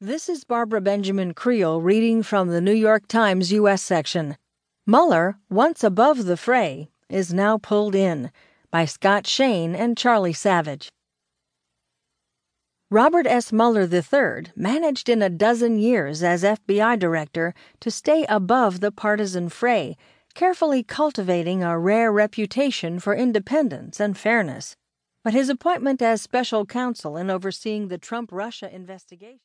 This is Barbara Benjamin Creel reading from the New York Times U.S. section. Mueller, once above the fray, is now pulled in by Scott Shane and Charlie Savage. Robert S. Mueller III managed in a dozen years as FBI director to stay above the partisan fray, carefully cultivating a rare reputation for independence and fairness. But his appointment as special counsel in overseeing the Trump Russia investigation